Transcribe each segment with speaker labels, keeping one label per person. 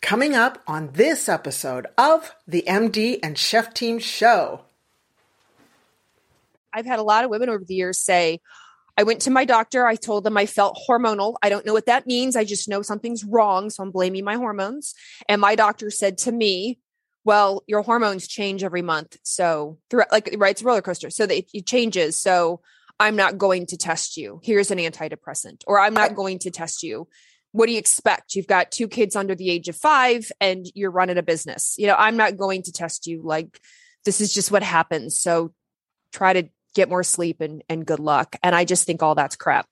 Speaker 1: Coming up on this episode of the MD and Chef Team Show.
Speaker 2: I've had a lot of women over the years say, I went to my doctor. I told them I felt hormonal. I don't know what that means. I just know something's wrong. So I'm blaming my hormones. And my doctor said to me, well, your hormones change every month. So throughout, like, right, it's a roller coaster. So that it changes. So I'm not going to test you. Here's an antidepressant, or I'm not going to test you. What do you expect? You've got two kids under the age of five and you're running a business. You know, I'm not going to test you. Like, this is just what happens. So try to get more sleep and, and good luck. And I just think all that's crap.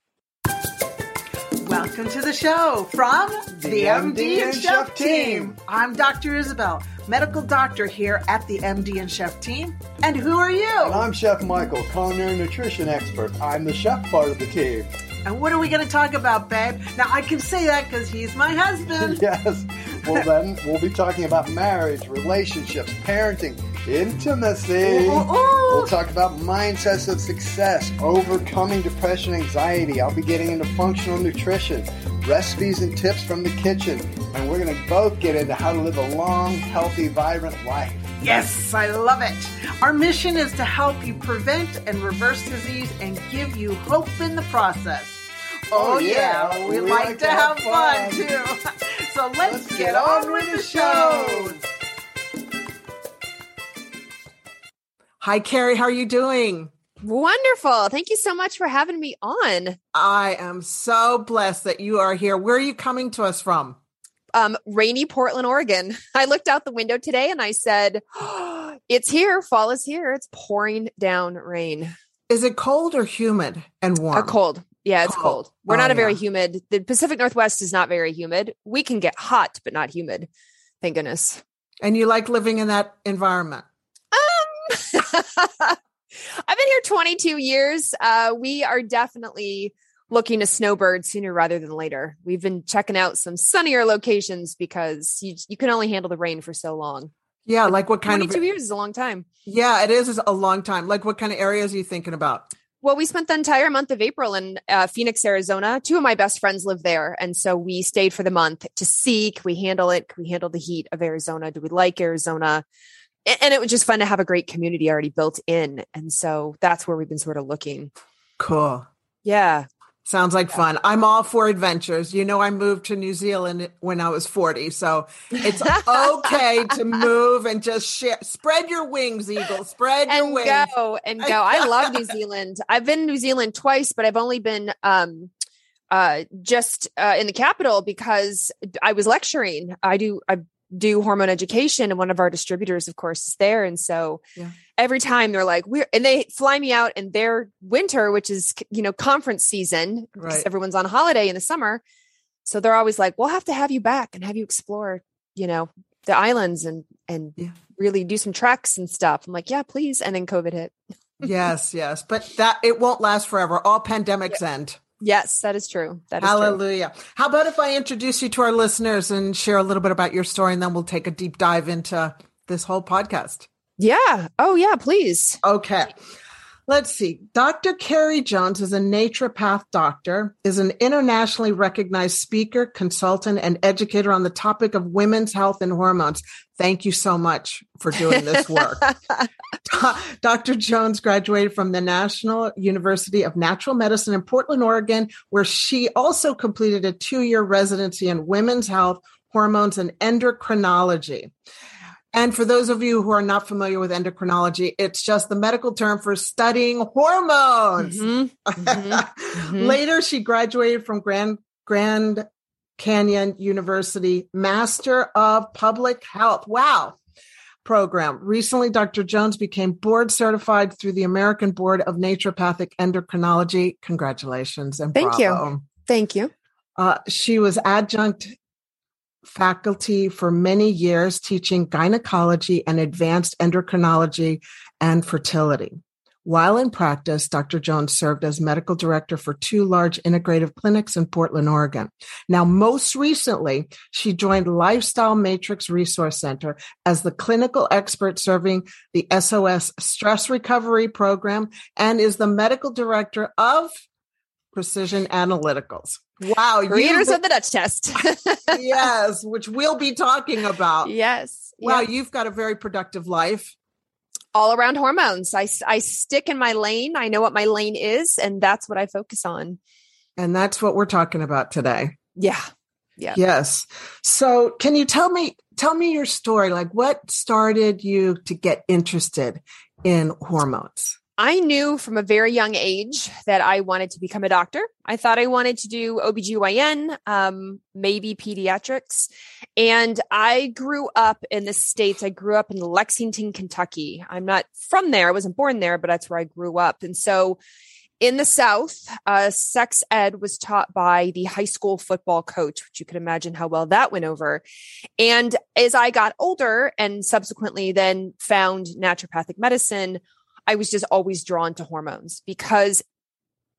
Speaker 1: Welcome to the show from the, the MD and Chef team. I'm Dr. Isabel, medical doctor here at the MD and Chef team. And who are you?
Speaker 3: And I'm Chef Michael, culinary nutrition expert. I'm the chef part of the team.
Speaker 1: And what are we going to talk about, babe? Now, I can say that because he's my husband.
Speaker 3: yes. Well, then we'll be talking about marriage, relationships, parenting, intimacy. Ooh, ooh, ooh. We'll talk about mindsets of success, overcoming depression, anxiety. I'll be getting into functional nutrition, recipes and tips from the kitchen. And we're going to both get into how to live a long, healthy, vibrant life.
Speaker 1: Yes, I love it. Our mission is to help you prevent and reverse disease and give you hope in the process. Oh, oh yeah, yeah, we, we like, like, to have, have fun, fun too. so let's, let's get, get, on with the show. Hi, Carrie. How are you doing?
Speaker 2: Wonderful. Thank you so much for having me on.
Speaker 1: I am so blessed that you are here. Where are you coming to us from?
Speaker 2: Um, rainy Portland, Oregon. I looked out the window today and I said, oh, It's here. Fall is here. It's pouring down rain.
Speaker 1: Is it cold or humid and warm?
Speaker 2: Uh, cold. Yeah, it's cold. cold. We're oh, not a very yeah. humid. The Pacific Northwest is not very humid. We can get hot, but not humid. Thank goodness.
Speaker 1: And you like living in that environment?
Speaker 2: Um, I've been here 22 years. Uh, we are definitely looking to snowbird sooner rather than later. We've been checking out some sunnier locations because you you can only handle the rain for so long.
Speaker 1: Yeah, like what kind
Speaker 2: 22
Speaker 1: of
Speaker 2: 22 years is a long time.
Speaker 1: Yeah, it is a long time. Like what kind of areas are you thinking about?
Speaker 2: Well, we spent the entire month of April in uh, Phoenix, Arizona. Two of my best friends live there. And so we stayed for the month to see can we handle it? Can we handle the heat of Arizona? Do we like Arizona? And it was just fun to have a great community already built in. And so that's where we've been sort of looking.
Speaker 1: Cool.
Speaker 2: Yeah.
Speaker 1: Sounds like yeah. fun. I'm all for adventures. You know, I moved to New Zealand when I was 40. So it's okay to move and just share, spread your wings, Eagle. Spread
Speaker 2: and
Speaker 1: your wings.
Speaker 2: Go and go. I love New Zealand. I've been to New Zealand twice, but I've only been um uh just uh in the capital because I was lecturing. I do I do hormone education and one of our distributors of course is there and so yeah. every time they're like we're and they fly me out in their winter which is you know conference season because right. everyone's on holiday in the summer so they're always like we'll have to have you back and have you explore you know the islands and and yeah. really do some treks and stuff i'm like yeah please and then covid hit
Speaker 1: yes yes but that it won't last forever all pandemics yeah. end
Speaker 2: Yes, that is true. That
Speaker 1: is Hallelujah. True. How about if I introduce you to our listeners and share a little bit about your story and then we'll take a deep dive into this whole podcast?
Speaker 2: Yeah. Oh, yeah, please.
Speaker 1: Okay. Let's see. Dr. Carrie Jones is a naturopath doctor, is an internationally recognized speaker, consultant, and educator on the topic of women's health and hormones. Thank you so much for doing this work. Dr. Jones graduated from the National University of Natural Medicine in Portland, Oregon, where she also completed a two year residency in women's health, hormones, and endocrinology. And for those of you who are not familiar with endocrinology, it's just the medical term for studying hormones. Mm-hmm. Mm-hmm. Later, she graduated from Grand, Grand Canyon University Master of Public Health. Wow. Program. Recently, Dr. Jones became board certified through the American Board of Naturopathic Endocrinology. Congratulations and
Speaker 2: thank
Speaker 1: bravo.
Speaker 2: you. Thank you.
Speaker 1: Uh, she was adjunct faculty for many years teaching gynecology and advanced endocrinology and fertility. While in practice, Dr. Jones served as medical director for two large integrative clinics in Portland, Oregon. Now, most recently, she joined Lifestyle Matrix Resource Center as the clinical expert serving the SOS Stress Recovery Program and is the medical director of Precision Analyticals. Wow.
Speaker 2: Creators of the Dutch test.
Speaker 1: yes, which we'll be talking about.
Speaker 2: Yes.
Speaker 1: Wow, you've got a very productive life.
Speaker 2: All around hormones. I, I stick in my lane. I know what my lane is, and that's what I focus on.
Speaker 1: And that's what we're talking about today.
Speaker 2: Yeah. Yeah.
Speaker 1: Yes. So can you tell me tell me your story? Like what started you to get interested in hormones?
Speaker 2: I knew from a very young age that I wanted to become a doctor. I thought I wanted to do OBGYN, um, maybe pediatrics. And I grew up in the States. I grew up in Lexington, Kentucky. I'm not from there. I wasn't born there, but that's where I grew up. And so in the South, uh, sex ed was taught by the high school football coach, which you can imagine how well that went over. And as I got older and subsequently then found naturopathic medicine, I was just always drawn to hormones because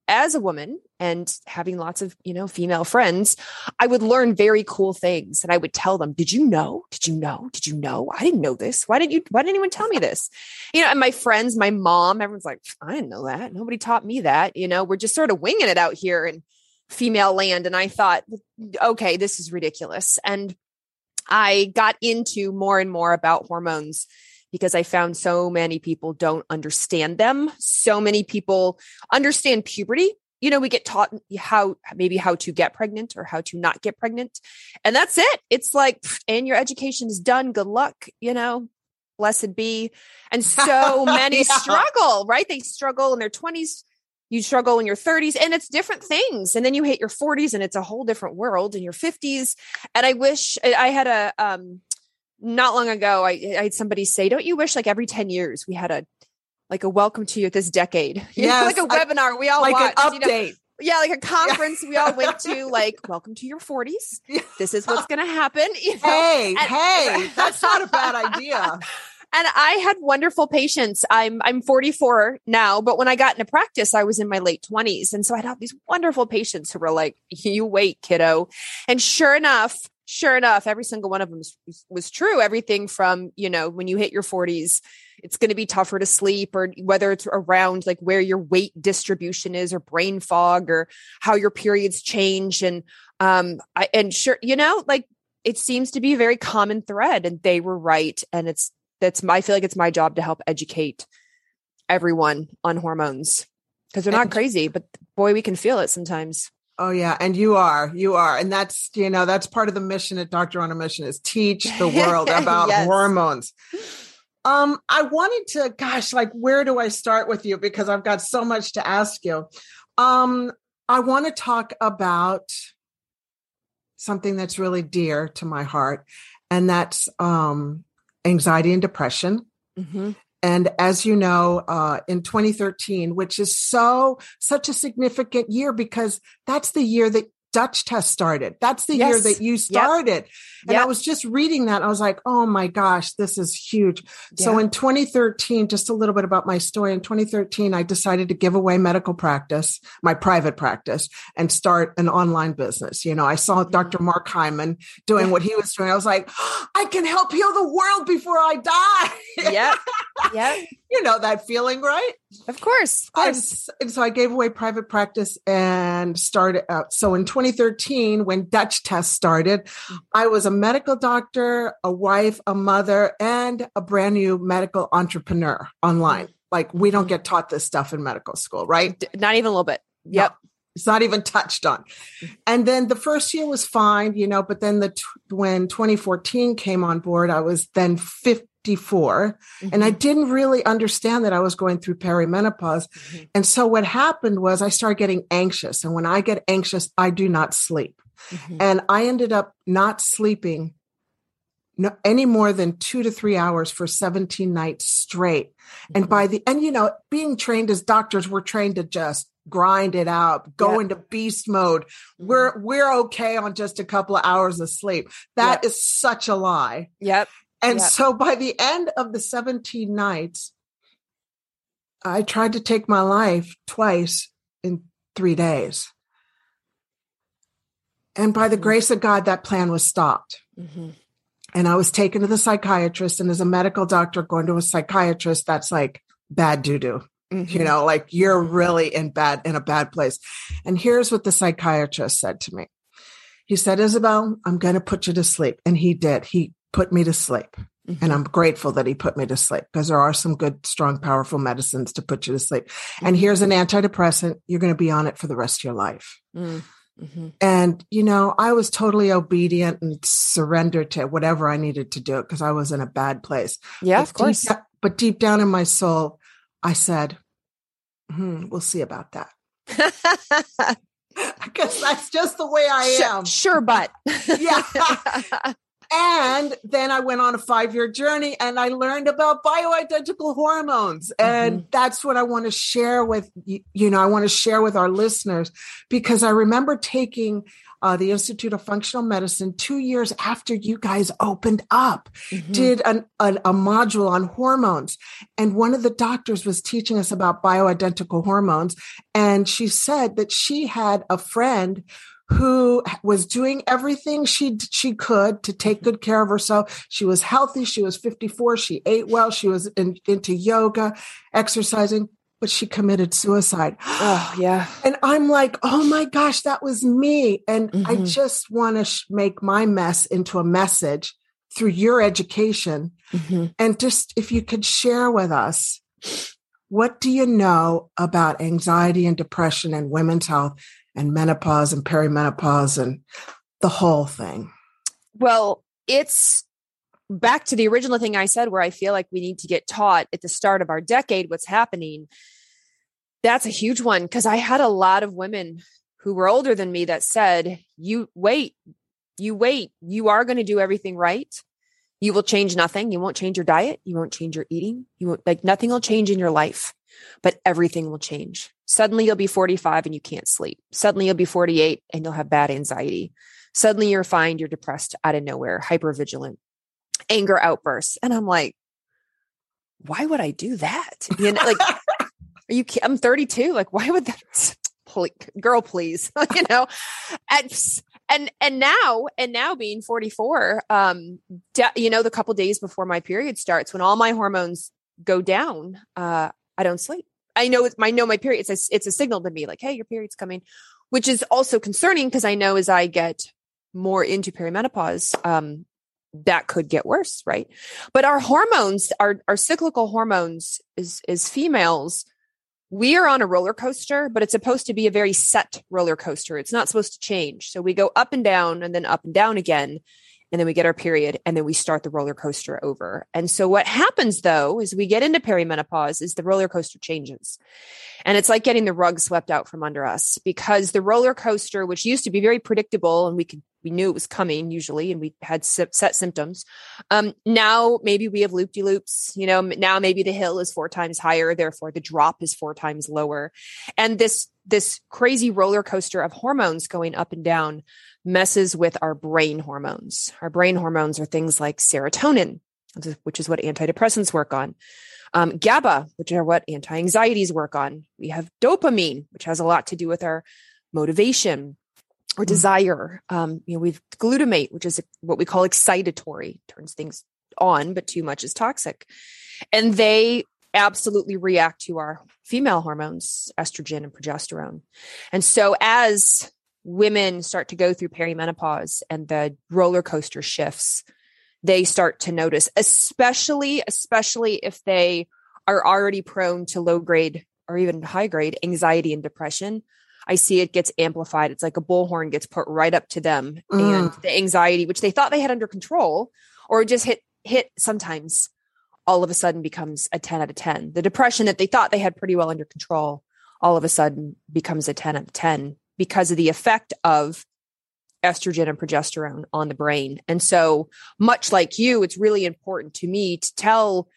Speaker 2: as a woman and having lots of, you know, female friends, I would learn very cool things and I would tell them, did you know? Did you know? Did you know? I didn't know this. Why didn't you, why didn't anyone tell me this? You know, and my friends, my mom, everyone's like, I didn't know that. Nobody taught me that. You know, we're just sort of winging it out here in female land. And I thought, okay, this is ridiculous. And I got into more and more about hormones because I found so many people don't understand them. So many people understand puberty. You know, we get taught how maybe how to get pregnant or how to not get pregnant. And that's it. It's like, and your education is done. Good luck, you know, blessed be. And so many yeah. struggle, right? They struggle in their 20s. You struggle in your 30s and it's different things. And then you hit your 40s and it's a whole different world in your 50s. And I wish I had a, um, not long ago, I, I had somebody say, "Don't you wish like every ten years we had a like a welcome to you this decade,
Speaker 1: yeah,
Speaker 2: like a webinar we all
Speaker 1: like
Speaker 2: watched,
Speaker 1: an update."
Speaker 2: You know? Yeah, like a conference yeah. we all went to, like, welcome to your 40s. This is what's going to happen.
Speaker 1: You know? Hey, and, hey, that's not a bad idea.
Speaker 2: And I had wonderful patients. I'm I'm 44 now, but when I got into practice, I was in my late 20s, and so I had have these wonderful patients who were like, "You wait, kiddo," and sure enough, sure enough, every single one of them was, was, true. Everything from, you know, when you hit your 40s, it's going to be tougher to sleep, or whether it's around like where your weight distribution is, or brain fog, or how your periods change. And, um, I, and sure, you know, like it seems to be a very common thread, and they were right. And it's, that's my, I feel like it's my job to help educate everyone on hormones because they're not crazy, but boy, we can feel it sometimes.
Speaker 1: Oh yeah, and you are, you are, and that's you know that's part of the mission at Doctor on a Mission is teach the world about yes. hormones. Um, I wanted to, gosh, like where do I start with you because I've got so much to ask you. Um, I want to talk about something that's really dear to my heart, and that's um, anxiety and depression. Mm-hmm. And as you know, uh, in 2013, which is so, such a significant year because that's the year that Dutch test started. That's the yes. year that you started. Yep. And yep. I was just reading that. I was like, oh my gosh, this is huge. So in 2013, just a little bit about my story. In 2013, I decided to give away medical practice, my private practice, and start an online business. You know, I saw mm-hmm. Dr. Mark Hyman doing what he was doing. I was like, I can help heal the world before I die.
Speaker 2: Yeah. Yeah.
Speaker 1: you know that feeling, right?
Speaker 2: Of course. Of course.
Speaker 1: And, so I gave away private practice and started out. So in 2013, when Dutch Test started. I was a medical doctor, a wife, a mother, and a brand new medical entrepreneur online. Like we don't get taught this stuff in medical school, right?
Speaker 2: Not even a little bit. Yep. No,
Speaker 1: it's not even touched on. And then the first year was fine, you know, but then the when 2014 came on board, I was then 54 mm-hmm. and I mm-hmm. didn't really understand that I was going through perimenopause. Mm-hmm. And so what happened was I started getting anxious and when I get anxious, I do not sleep. Mm-hmm. And I ended up not sleeping no, any more than two to three hours for 17 nights straight. Mm-hmm. And by the, and you know, being trained as doctors, we're trained to just grind it out, go into beast mode. Mm-hmm. We're, we're okay on just a couple of hours of sleep. That yep. is such a lie.
Speaker 2: Yep.
Speaker 1: And
Speaker 2: yep.
Speaker 1: so by the end of the 17 nights, I tried to take my life twice in three days. And by the mm-hmm. grace of God, that plan was stopped. Mm-hmm. And I was taken to the psychiatrist. And as a medical doctor, going to a psychiatrist, that's like bad doo doo. Mm-hmm. You know, like you're really in bad in a bad place. And here's what the psychiatrist said to me. He said, Isabel, I'm going to put you to sleep. And he did. He put me to sleep. Mm-hmm. And I'm grateful that he put me to sleep because there are some good, strong, powerful medicines to put you to sleep. And mm-hmm. here's an antidepressant. You're going to be on it for the rest of your life. Mm-hmm. And, you know, I was totally obedient and surrendered to whatever I needed to do because I was in a bad place.
Speaker 2: Yeah,
Speaker 1: but
Speaker 2: of course.
Speaker 1: Deep, but deep down in my soul, I said, hmm, we'll see about that. I guess that's just the way I
Speaker 2: am. Sure, sure but
Speaker 1: yeah. And then I went on a five year journey and I learned about bioidentical hormones. And mm-hmm. that's what I want to share with you know, I want to share with our listeners because I remember taking uh, the Institute of Functional Medicine two years after you guys opened up, mm-hmm. did an, an, a module on hormones. And one of the doctors was teaching us about bioidentical hormones. And she said that she had a friend who was doing everything she she could to take good care of herself. She was healthy. She was 54. She ate well. She was in, into yoga, exercising but she committed suicide.
Speaker 2: Oh, yeah.
Speaker 1: And I'm like, oh my gosh, that was me. And mm-hmm. I just want to sh- make my mess into a message through your education. Mm-hmm. And just if you could share with us, what do you know about anxiety and depression and women's health and menopause and perimenopause and the whole thing?
Speaker 2: Well, it's back to the original thing I said, where I feel like we need to get taught at the start of our decade what's happening. That's a huge one because I had a lot of women who were older than me that said, You wait, you wait, you are going to do everything right. You will change nothing. You won't change your diet. You won't change your eating. You won't like nothing will change in your life, but everything will change. Suddenly you'll be 45 and you can't sleep. Suddenly you'll be 48 and you'll have bad anxiety. Suddenly you're fine, you're depressed out of nowhere, hyper vigilant anger outbursts. And I'm like, why would I do that? You know, like, are you, I'm 32. Like, why would that, please, girl, please, you know, and, and, and now, and now being 44, um, de- you know, the couple days before my period starts, when all my hormones go down, uh, I don't sleep. I know it's I know my period. It's a, it's a signal to me like, Hey, your period's coming, which is also concerning because I know as I get more into perimenopause, um, that could get worse, right? But our hormones, our, our cyclical hormones is, is females. We are on a roller coaster, but it's supposed to be a very set roller coaster. It's not supposed to change. So we go up and down and then up and down again. And then we get our period and then we start the roller coaster over. And so what happens though is we get into perimenopause is the roller coaster changes. And it's like getting the rug swept out from under us because the roller coaster, which used to be very predictable and we could we knew it was coming usually and we had set symptoms um, now maybe we have loop de loops you know now maybe the hill is four times higher therefore the drop is four times lower and this this crazy roller coaster of hormones going up and down messes with our brain hormones our brain hormones are things like serotonin which is what antidepressants work on um, GABA, which are what anti anxieties work on. We have dopamine, which has a lot to do with our motivation or mm. desire. Um, you know, we've glutamate, which is what we call excitatory, turns things on, but too much is toxic. And they absolutely react to our female hormones, estrogen and progesterone. And so as women start to go through perimenopause and the roller coaster shifts, they start to notice, especially, especially if they are already prone to low grade or even high grade anxiety and depression I see it gets amplified. It's like a bullhorn gets put right up to them mm. and the anxiety, which they thought they had under control or just hit, hit sometimes all of a sudden becomes a 10 out of 10. The depression that they thought they had pretty well under control all of a sudden becomes a 10 out of 10 because of the effect of estrogen and progesterone on the brain. And so much like you, it's really important to me to tell,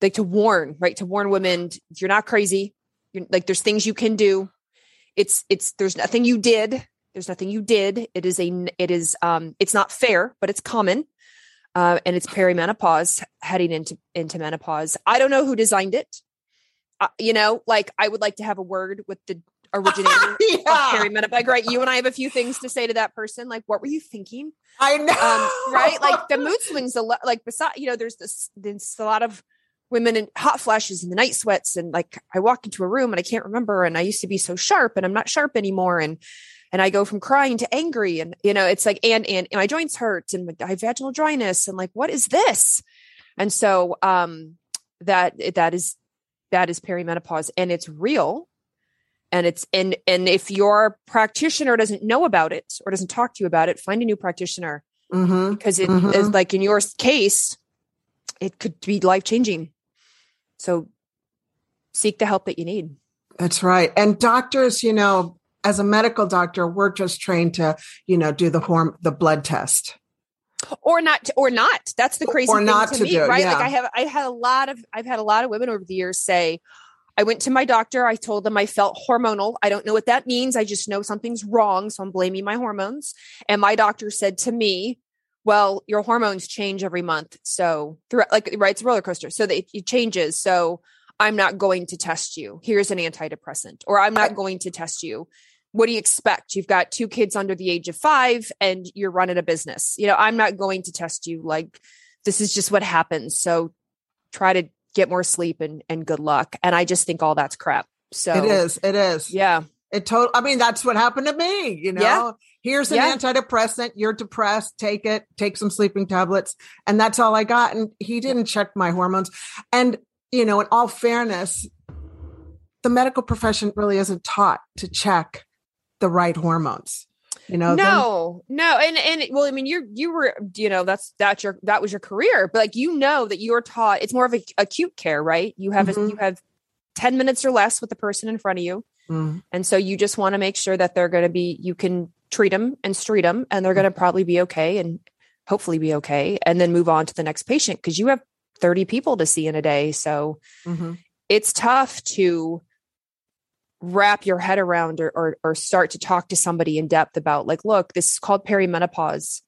Speaker 2: like to warn, right? To warn women, you're not crazy. You're, like there's things you can do it's it's there's nothing you did there's nothing you did it is a it is um it's not fair but it's common uh, and it's perimenopause heading into into menopause i don't know who designed it uh, you know like i would like to have a word with the originator yeah. of perimenopause right? You and i have a few things to say to that person like what were you thinking?
Speaker 1: I know
Speaker 2: um, right? like the mood swings a lot like beside you know there's this there's a lot of women in hot flashes and the night sweats and like I walk into a room and I can't remember and I used to be so sharp and I'm not sharp anymore and and I go from crying to angry and you know it's like and and, and my joints hurt and I have vaginal dryness and like what is this? And so um that that is that is perimenopause and it's real and it's and and if your practitioner doesn't know about it or doesn't talk to you about it find a new practitioner
Speaker 1: Mm-hmm.
Speaker 2: because it
Speaker 1: Mhm.
Speaker 2: is like in your case it could be life changing so seek the help that you need
Speaker 1: That's right. And doctors, you know, as a medical doctor, we're just trained to, you know, do the horm the blood test.
Speaker 2: or not or not that's the crazy
Speaker 1: Or
Speaker 2: thing
Speaker 1: not
Speaker 2: to,
Speaker 1: to
Speaker 2: me
Speaker 1: do
Speaker 2: right
Speaker 1: yeah.
Speaker 2: like i have i had a lot of i've had a lot of women over the years say i went to my doctor. I told them i felt hormonal. I don't know what that means. I just know something's wrong so i'm blaming my hormones. And my doctor said to me well your hormones change every month so throughout like right it's a roller coaster. So it, it changes. So i'm not going to test you. Here's an antidepressant. Or i'm not going to test you. What do you expect? You've got two kids under the age of five and you're running a business. You know, I'm not going to test you. Like, this is just what happens. So try to get more sleep and, and good luck. And I just think all that's crap. So
Speaker 1: It is. It is.
Speaker 2: Yeah.
Speaker 1: It total. I mean, that's what happened to me. You know,
Speaker 2: Yeah.
Speaker 1: here's an
Speaker 2: Yeah.
Speaker 1: antidepressant. You're depressed. Take it. Take some sleeping tablets, and that's all I got. And he didn't check my hormones. And you know, in all fairness, the medical profession really isn't taught to check the right hormones. You know, them-
Speaker 2: no, no. And, and well, I mean, you're, you were, you know, that's, that's your, that was your career, but like, you know, that you're taught, it's more of a acute care, right? You have, a,
Speaker 1: Mhm.
Speaker 2: you have 10 minutes or less with the person in front of you.
Speaker 1: Mm.
Speaker 2: And so you just want to make sure that they're going to be, you can treat them and street them and they're going to probably be okay and hopefully be okay. And then move on to the next patient because you have 30 people to see in a day. So
Speaker 1: Mhm.
Speaker 2: it's tough to wrap your head around or, or, or start to talk to somebody in depth about like, look, this is called perimenopause.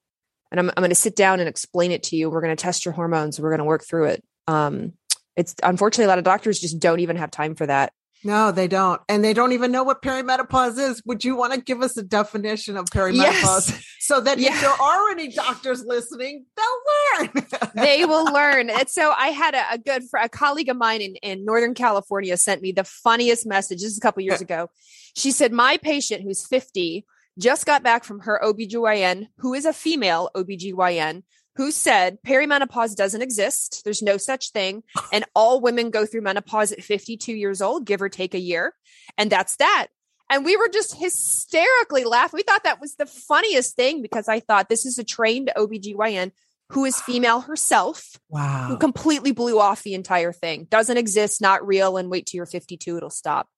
Speaker 2: And I'm, I'm going to sit down and explain it to you. We're going to test your hormones. We're going to work through it. Um, it's unfortunately a lot of doctors just don't even have time for that.
Speaker 1: No, they don't. And they don't even know what perimenopause is. Would you want to give us a definition of perimenopause so that
Speaker 2: Yeah.
Speaker 1: if there are any doctors listening, they'll learn?
Speaker 2: they will learn. And so I had a, a good a colleague of mine in, in Northern California sent me the funniest message. This is a couple years ago. She said, My patient who's 50 just got back from her OBGYN, who is a female OBGYN, who said perimenopause doesn't exist. There's no such thing. And all women go through menopause at 52 years old, give or take a year. And that's that. And we were just hysterically laughing. We thought that was the funniest thing because I thought this is a trained OBGYN who is female herself,
Speaker 1: Wow.
Speaker 2: who completely blew off the entire thing. Doesn't exist, not real, and wait till you're 52, it'll stop.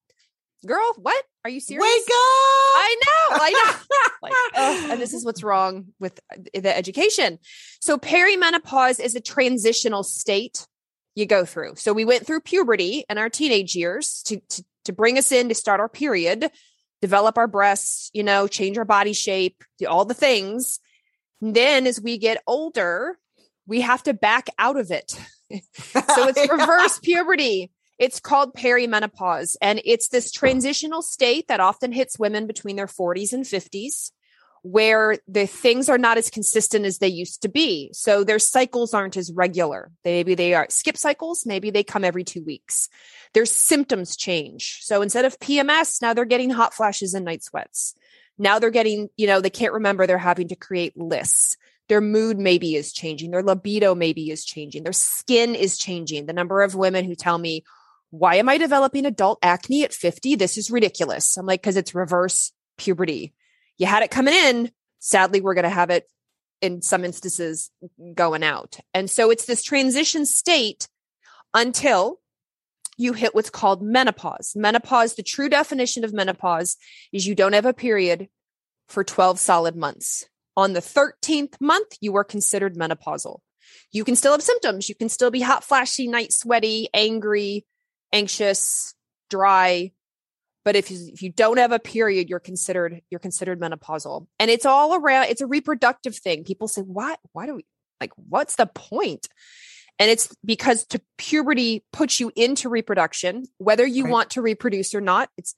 Speaker 2: Girl, what? Are you serious?
Speaker 1: Wake up.
Speaker 2: I know, I know. like, and this is what's wrong with uh, the education. So perimenopause is a transitional state you go through. So we went through puberty and our teenage years to, to, to bring us in to start our period, develop our breasts, you know, change our body shape, do all the things. And then as we get older, we have to back out of it. So it's reverse puberty. It's called perimenopause. And it's this transitional state that often hits women between their 40s and 50s, where the things are not as consistent as they used to be. So their cycles aren't as regular. Maybe they are skip cycles, maybe they come every two weeks. Their symptoms change. So instead of PMS, now they're getting hot flashes and night sweats. Now they're getting, you know, they can't remember they're having to create lists their mood maybe is changing their libido maybe is changing their skin is changing the number of women who tell me why am i developing adult acne at 50 this is ridiculous. I'm like because it's reverse puberty. You had it coming in. Sadly we're going to have it in some instances going out. And so it's this transition state until you hit what's called menopause. Menopause the true definition of menopause is you don't have a period for 12 solid months. On the 13th month, you are considered menopausal. You can still have symptoms. You can still be hot, flashy, night sweaty, angry, anxious, dry. But if you, if you don't have a period, you're considered you're considered menopausal. And it's all around it's a reproductive thing. People say, "Why why do we like what's the point?" And it's because to puberty puts you into reproduction, whether you
Speaker 1: Right.
Speaker 2: want to reproduce or not. It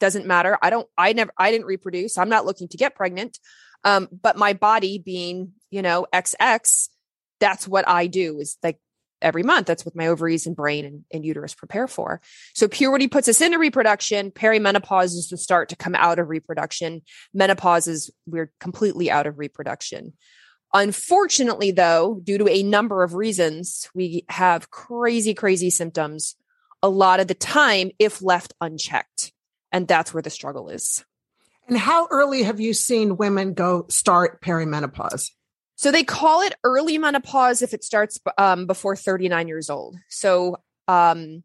Speaker 2: doesn't matter. I don't I never I didn't reproduce. I'm not looking to get pregnant. Um, but my body being, you know, XX, that's what I do is like every month. That's what my ovaries and brain and, and uterus prepare for. So puberty puts us into reproduction. Perimenopause is the start to come out of reproduction. Menopause is we're completely out of reproduction. Unfortunately, though, due to a number of reasons, we have crazy, crazy symptoms a lot of the time if left unchecked. And that's where the struggle is.
Speaker 1: And how early have you seen women go start perimenopause?
Speaker 2: So they call it early menopause if it starts um, before 39 years old. So um,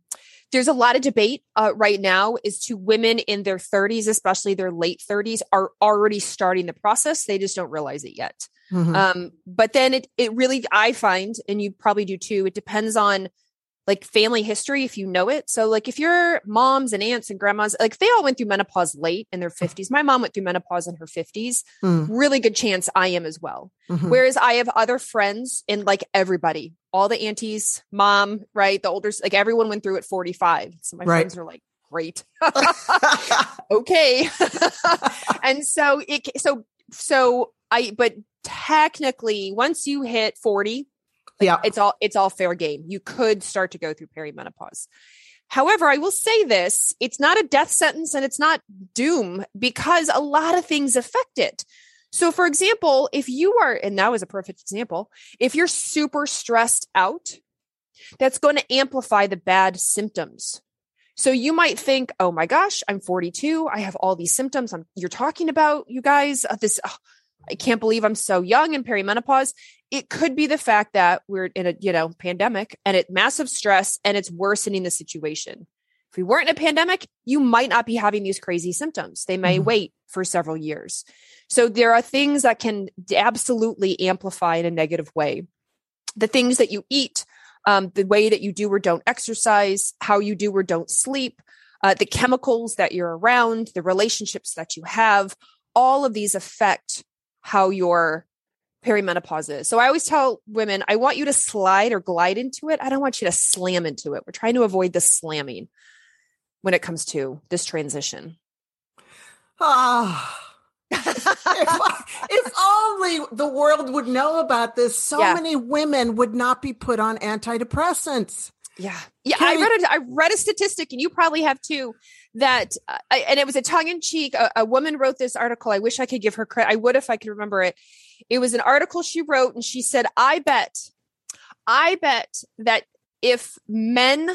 Speaker 2: there's a lot of debate uh, right now as to women in their 30s, especially their late 30s, are already starting the process. They just don't realize it yet. Mm-hmm. Um, but then it it really I find, and you probably do too. It depends on like family history if you know it. So like if your moms and aunts and grandmas, like they all went through menopause late in their 50s. My mom went through menopause in her 50s. Mm. Really good chance I am as well. Mm-hmm. Whereas I have other friends and like everybody, all the aunties, mom, right? The older like everyone went through at 45. So my right. friends are like, great. okay. and so it so so I but technically once you hit 40 like, yeah. It's all it's all fair game. You could start to go through perimenopause. However, I will say this, it's not a death sentence and it's not doom because a lot of things affect it. So for example, if you are and that was a perfect example, if you're super stressed out, that's going to amplify the bad symptoms. So you might think, "Oh my gosh, I'm 42. I have all these symptoms I'm, you're talking about, you guys. Uh, this oh, I can't believe I'm so young in perimenopause. It could be the fact that we're in a, you know, pandemic and it massive stress and it's worsening the situation. If we weren't in a pandemic, you might not be having these crazy symptoms. They may mm-hmm. wait for several years. So there are things that can absolutely amplify in a negative way. The things that you eat, um, the way that you do or don't exercise, how you do or don't sleep, uh, the chemicals that you're around, the relationships that you have, all of these affect how your perimenopause is. So I always tell women, I want you to slide or glide into it. I don't want you to slam into it. We're trying to avoid the slamming when it comes to this transition.
Speaker 1: Ah. if, if, only the world would know about this, so yeah. many women would not be put on antidepressants.
Speaker 2: Yeah, yeah. Can I read a, I read a statistic, and you probably have too. That uh, and it was a tongue in cheek. A, a, woman wrote this article. I wish I could give her credit. I would if I could remember it. It was an article she wrote, and she said, "I bet, I bet that if men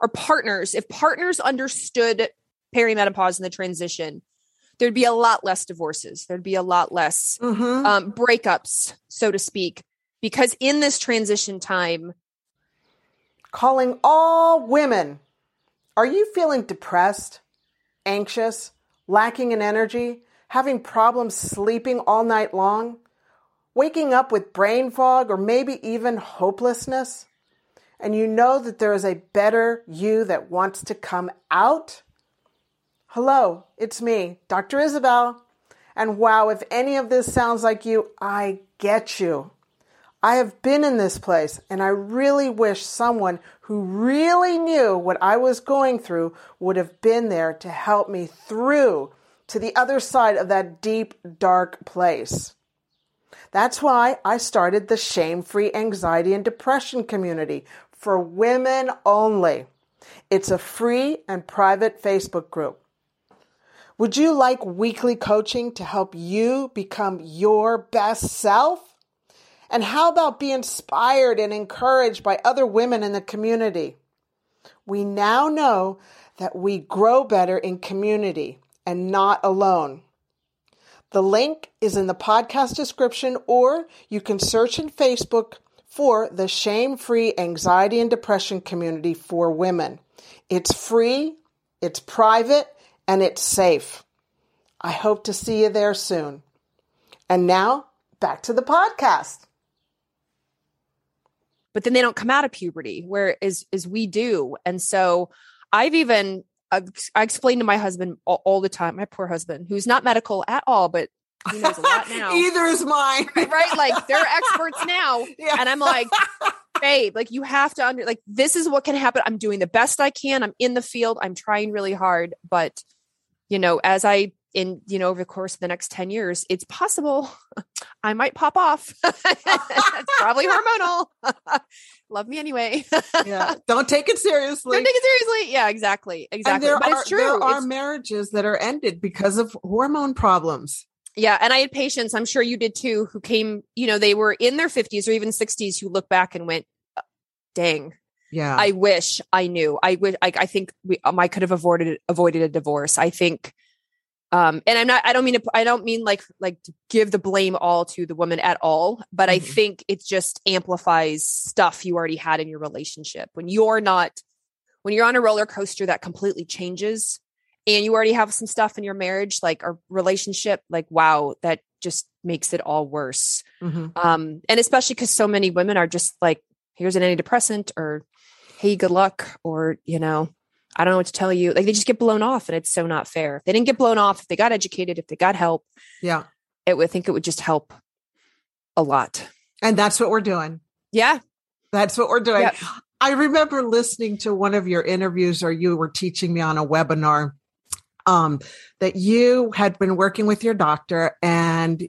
Speaker 2: or partners, if partners understood perimenopause and the transition, there'd be a lot less divorces. There'd be a lot less mm-hmm. um, breakups, so to speak, because in this transition time."
Speaker 1: Calling all women. Are you feeling depressed, anxious, lacking in energy, having problems sleeping all night long, waking up with brain fog, or maybe even hopelessness? And you know that there is a better you that wants to come out? Hello, it's me, Dr. Isabel. And wow, if any of this sounds like you, I get you. I have been in this place and I really wish someone who really knew what I was going through would have been there to help me through to the other side of that deep, dark place. That's why I started the Shame Free Anxiety and Depression community for women only. It's a free and private Facebook group. Would you like weekly coaching to help you become your best self? And how about be inspired and encouraged by other women in the community? We now know that we grow better in community and not alone. The link is in the podcast description, or you can search in Facebook for the Shame Free Anxiety and Depression Community for Women. It's free, it's private, and it's safe. I hope to see you there soon. And now, back to the podcast
Speaker 2: but then they don't come out of puberty whereas as we do. And so i've even i explain to my husband all, all, the time my poor husband who's not medical at all but he knows a lot now.
Speaker 1: Either is mine.
Speaker 2: Right like they're experts now yeah. and i'm like babe like you have to under like this is what can happen. I'm doing the best i can. I'm in the field. I'm trying really hard but you know as i in you know over the course of the next 10 years it's possible i might pop off it's probably hormonal love me anyway.
Speaker 1: yeah. Don't take it seriously.
Speaker 2: Don't take it seriously. Yeah, exactly. Exactly. But
Speaker 1: are,
Speaker 2: it's true.
Speaker 1: There are
Speaker 2: It's-
Speaker 1: marriages that are ended because of hormone problems.
Speaker 2: yeah. And I had patients, I'm sure you did too, who came, you know, they were in their 50s or even 60s who look back and went, "Uh, dang,
Speaker 1: Yeah.
Speaker 2: I wish I knew. I would. I, I think we. Um, I could have avoided avoided a divorce. I think. Um, and I'm not. I don't mean. To, I don't mean like like to give the blame all to the woman at all. But I
Speaker 1: Mhm.
Speaker 2: think it just amplifies stuff you already had in your relationship when you're not. When you're on a roller coaster that completely changes, and you already have some stuff in your marriage, like a relationship, like wow, that just makes it all worse
Speaker 1: Mhm.
Speaker 2: um and especially because so many women are just like here's an antidepressant or hey good luck or you know i don't know what to tell you like they just get blown off and it's so not fair if they didn't get blown off if they got educated if they got help
Speaker 1: Yeah.
Speaker 2: it would I think it would just help a lot
Speaker 1: And that's what we're doing.
Speaker 2: yeah
Speaker 1: That's what we're doing.
Speaker 2: Yep.
Speaker 1: I remember listening to one of your interviews or you were teaching me on a webinar um, that you had been working with your doctor and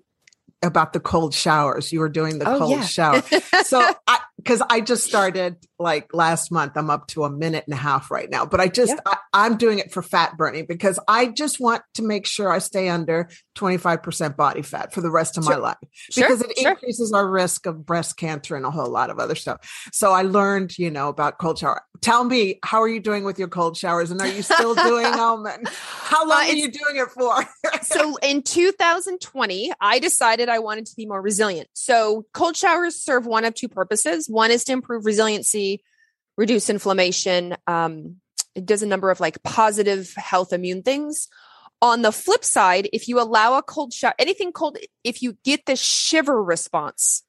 Speaker 1: about the cold showers. You were doing the
Speaker 2: Oh,
Speaker 1: cold
Speaker 2: yeah.
Speaker 1: shower. So I because I just started like last month. I'm up to a minute and a half right now, but I just
Speaker 2: Yeah.
Speaker 1: I, I'm doing it for fat burning because I just want to make sure I stay under 25% body fat for the rest of my
Speaker 2: Sure.
Speaker 1: life
Speaker 2: Sure,
Speaker 1: because it
Speaker 2: sure.
Speaker 1: increases our risk of breast cancer and a whole lot of other stuff. So I learned, you know, about cold shower. Tell me, how are you doing with your cold showers? And are you still doing them? And how long
Speaker 2: Uh,
Speaker 1: are you doing it for?
Speaker 2: so in 2020 i decided i wanted to be more resilient so cold showers serve one of two purposes one is to improve resiliency reduce inflammation um, it does a number of like positive health immune things. On the flip side if you allow a cold shower anything cold if you get the shiver response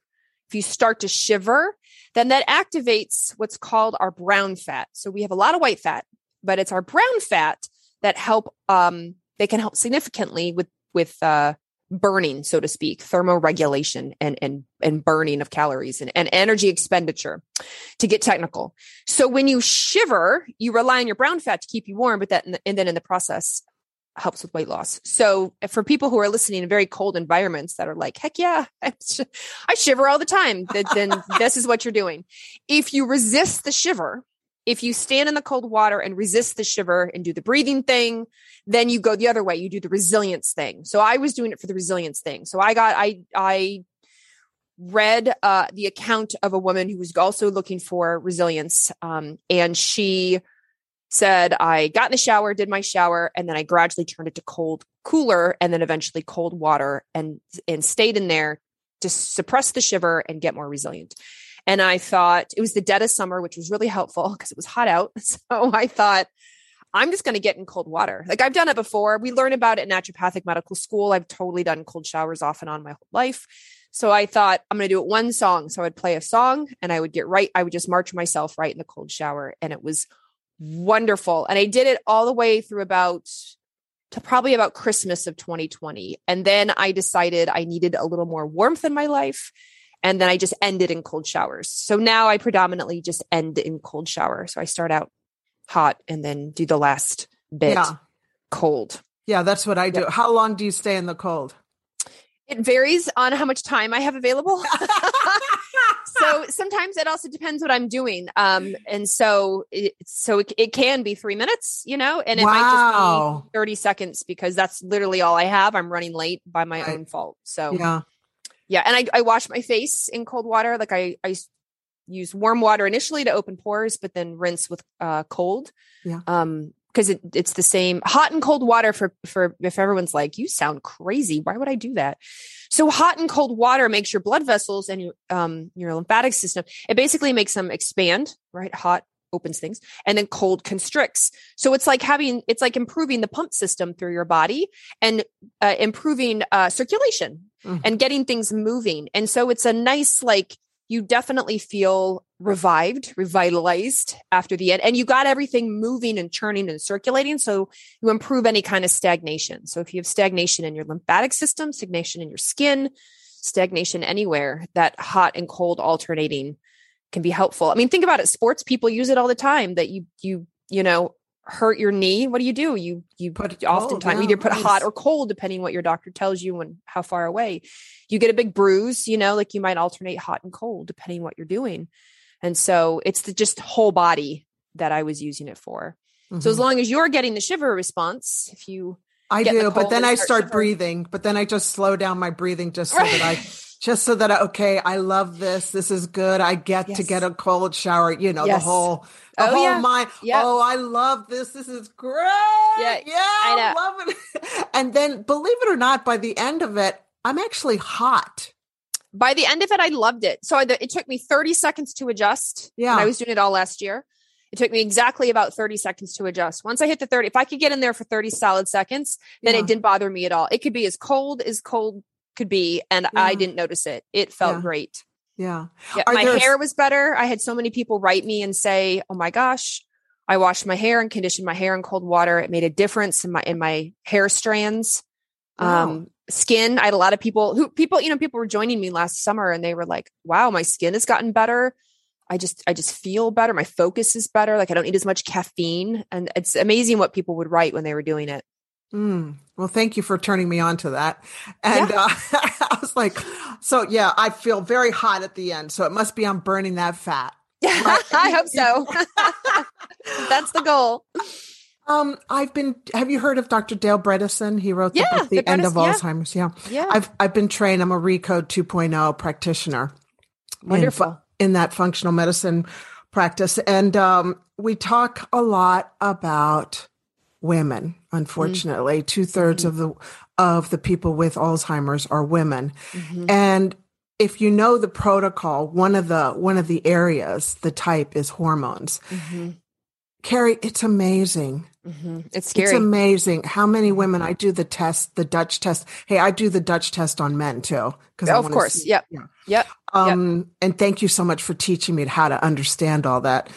Speaker 2: if you start to shiver then that activates what's called our brown fat. So we have a lot of white fat but it's our brown fat that help um, they can help significantly with with uh, burning, so to speak, thermoregulation and and and burning of calories and, and energy expenditure to get technical. So when you shiver, you rely on your brown fat to keep you warm, but that and then in the process helps with weight loss. So for people who are listening in very cold environments that are like, heck yeah, I sh- I shiver all the time, then this is what you're doing. If you resist the shiver, if you stand in the cold water and resist the shiver and do the breathing thing, then you go the other way. You do the resilience thing. So I was doing it for the resilience thing. So I got, I, I read uh, the account of a woman who was also looking for resilience. Um, and she said, I got in the shower, did my shower, and then I gradually turned it to cold, cooler, and then eventually cold water and, and stayed in there to suppress the shiver and get more resilient. And I thought it was the dead of summer, which was really helpful because it was hot out. So I thought, I'm just going to get in cold water. Like I've done it before. We learn about it in naturopathic medical school. I've totally done cold showers off and on my whole life. So I thought I'm going to do it one song. So I would play a song and I would get right. I would just march myself right in the cold shower. And it was wonderful. And I did it all the way through about to probably about Christmas of 2020. And then I decided I needed a little more warmth in my life. And then I just ended in cold showers. So now I predominantly just end in cold shower. So I start out hot and then do the last bit
Speaker 1: Yeah.
Speaker 2: cold.
Speaker 1: Yeah, that's what I do. How long do you stay in the cold?
Speaker 2: It varies on how much time I have available. so sometimes it also depends what I'm doing. Um, and so it, so it, it can be three minutes, you know, and it might just be 30 seconds because that's literally all I have. I'm running late by my
Speaker 1: Right.
Speaker 2: own fault. So
Speaker 1: yeah.
Speaker 2: Yeah. And I, I wash my face in cold water. Like i i use warm water initially to open pores, but then rinse with uh, cold.
Speaker 1: Yeah.
Speaker 2: Um, because it, it's the same hot and cold water for for if everyone's like you sound crazy why would i do that so hot and cold water makes your blood vessels and your um your lymphatic system it basically makes them expand right hot opens things and then cold constricts. So it's like having it's like improving the pump system through your body and uh, improving uh, circulation
Speaker 1: Mhm.
Speaker 2: and getting things moving. And so it's a nice like you definitely feel revived revitalized after the end and you got everything moving and churning and circulating so you improve any kind of stagnation. So if you have stagnation in your lymphatic system stagnation in your skin stagnation anywhere that hot and cold alternating can be helpful. I mean think about it. Sports people use it all the time that you you you know hurt your knee. What do you do? You you
Speaker 1: Put it
Speaker 2: oftentimes
Speaker 1: cold,
Speaker 2: either put hot or cold depending what your doctor tells you and how far away. You get a big bruise you know like you might alternate hot and cold depending what you're doing. And so it's the just whole body that I was using it for. Mm-hmm. So as long as you're getting the shiver response, if you
Speaker 1: I do, but then I start, start breathing, but then I just slow down my breathing just so that I just so that okay, I love this. This is good. I get yes. to get a cold shower, you know, yes. the whole the oh, whole yeah. mind. Yep. Oh, I love this. This is great. Yeah, yeah I, I love it. And then believe it or not, by the end of it, I'm actually hot.
Speaker 2: By the end of it, I loved it. So it took me 30 seconds to adjust. Yeah. I was doing it all last year. It took me exactly about 30 seconds to adjust. Once I hit the 30, if I could get in there for 30 solid seconds, then yeah. it didn't bother me at all. It could be as cold as cold could be, and yeah. I didn't notice it. It felt
Speaker 1: yeah.
Speaker 2: great.
Speaker 1: Yeah.
Speaker 2: yeah my there... hair was better. I had so many people write me and say, "Oh my gosh, I washed my hair and conditioned my hair in cold water. It made a difference in my in my hair strands." Wow. Um, skin. I had a lot of people who people, you know, people were joining me last summer and they were like, "Wow, my skin has gotten better." I just I just feel better. My focus is better. Like I don't need as much caffeine. And it's amazing what people would write when they were doing it.
Speaker 1: Mm. Well, thank you for turning me on to that. And yeah. uh, I was like, so yeah, I feel very hot at the end. So it must be I'm burning that fat.
Speaker 2: Right? I hope so. That's the goal.
Speaker 1: Um, I've been. Have you heard of Dr. Dale Bredesen? He wrote the yeah, book, The, the End of yeah. Alzheimer's. Yeah, yeah. I've I've been trained. I'm a Recode 2.0 practitioner.
Speaker 2: Wonderful
Speaker 1: in that functional medicine practice. And um, we talk a lot about women. Unfortunately, mm-hmm. two thirds mm-hmm. of the of the people with Alzheimer's are women, mm-hmm. and if you know the protocol, one of the one of the areas, the type is hormones. Mm-hmm. Carrie, it's amazing.
Speaker 2: Mm-hmm. It's scary.
Speaker 1: It's amazing how many women I do the test, the Dutch test. Hey, I do the Dutch test on men too.
Speaker 2: Because oh, of course, see, yep, yeah, yep.
Speaker 1: Um, yep. and thank you so much for teaching me how to understand all that.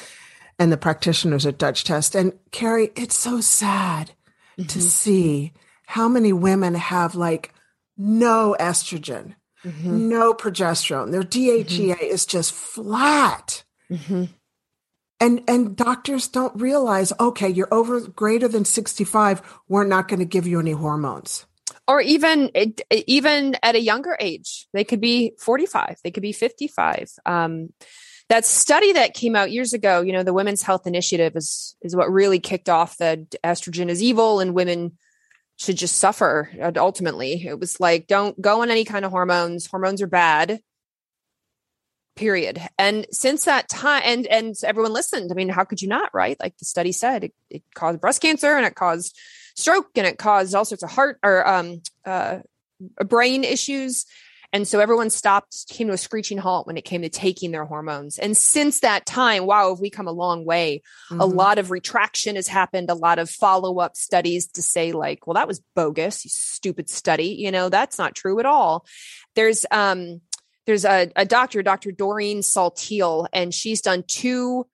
Speaker 1: And the practitioners at Dutch test. And Carrie, it's so sad mm-hmm. to see how many women have like no estrogen, mm-hmm. no progesterone. Their DHEA mm-hmm. is just flat. Mm-hmm and and doctors don't realize okay you're over greater than 65 we're not going to give you any hormones
Speaker 2: or even even at a younger age they could be 45 they could be 55 um, that study that came out years ago you know the women's health initiative is is what really kicked off the estrogen is evil and women should just suffer ultimately. It was like don't go on any kind of hormones. Hormones are bad. Period. And since that time and and everyone listened. I mean how could you not right? Like the study said it, it caused breast cancer and it caused stroke and it caused all sorts of heart or um uh brain issues and so everyone stopped came to a screeching halt when it came to taking their hormones and since that time wow have we come a long way mm-hmm. a lot of retraction has happened a lot of follow-up studies to say like well that was bogus you stupid study you know that's not true at all there's um there's a, a doctor, Dr. Doreen Saltiel, and she's done two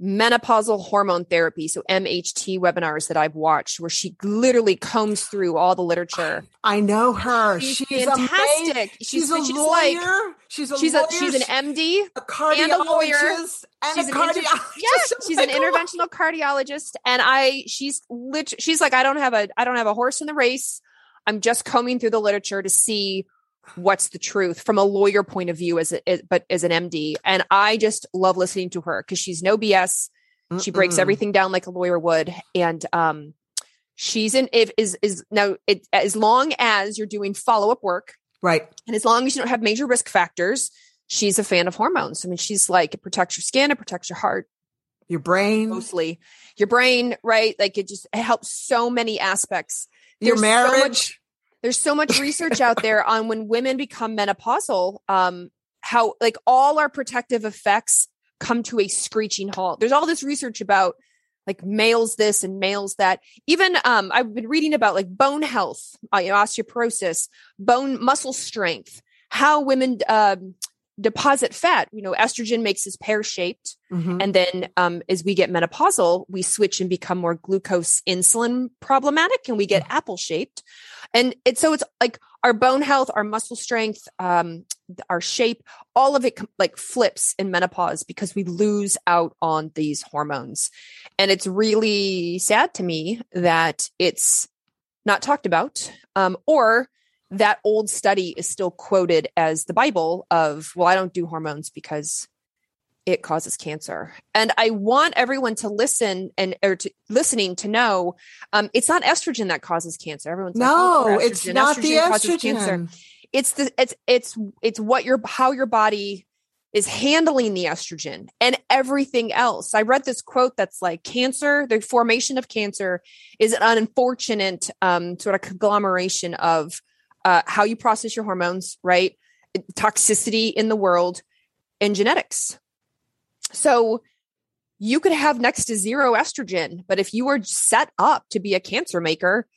Speaker 2: menopausal hormone therapy, so MHT webinars that I've watched, where she literally combs through all the literature.
Speaker 1: I know her. She's,
Speaker 2: she's fantastic.
Speaker 1: She's, she's, a she's lawyer. Like,
Speaker 2: she's a she's. A, she's an MD,
Speaker 1: a cardiologist, and a lawyer. And
Speaker 2: she's
Speaker 1: a cardiologist. Inter-
Speaker 2: yeah, she's an interventional cardiologist, and I. She's lit. She's like, I don't have a. I don't have a horse in the race. I'm just combing through the literature to see what's the truth from a lawyer point of view as a, but as an MD. And I just love listening to her because she's no BS. Mm-mm. She breaks everything down like a lawyer would. And um she's in if is is now it as long as you're doing follow-up work.
Speaker 1: Right.
Speaker 2: And as long as you don't have major risk factors, she's a fan of hormones. I mean, she's like it protects your skin, it protects your heart,
Speaker 1: your brain,
Speaker 2: mostly your brain, right? Like it just it helps so many aspects.
Speaker 1: Your marriage. So
Speaker 2: there's so much research out there on when women become menopausal, um, how like all our protective effects come to a screeching halt. There's all this research about like males this and males that. Even um, I've been reading about like bone health, uh, you know, osteoporosis, bone muscle strength, how women um, deposit fat. You know, estrogen makes us pear shaped. Mm-hmm. And then um, as we get menopausal, we switch and become more glucose insulin problematic and we get mm-hmm. apple shaped. And it's so it's like our bone health, our muscle strength, um, our shape, all of it like flips in menopause because we lose out on these hormones. And it's really sad to me that it's not talked about um, or that old study is still quoted as the Bible of, well, I don't do hormones because it causes cancer. And I want everyone to listen and or to listening to know um, it's not estrogen that causes cancer. Everyone's
Speaker 1: no, like, oh, it's not estrogen the estrogen. cancer.
Speaker 2: It's the it's it's it's what your how your body is handling the estrogen and everything else. I read this quote that's like cancer, the formation of cancer is an unfortunate um, sort of conglomeration of uh, how you process your hormones, right? Toxicity in the world and genetics. So you could have next to zero estrogen, but if you are set up to be a cancer maker,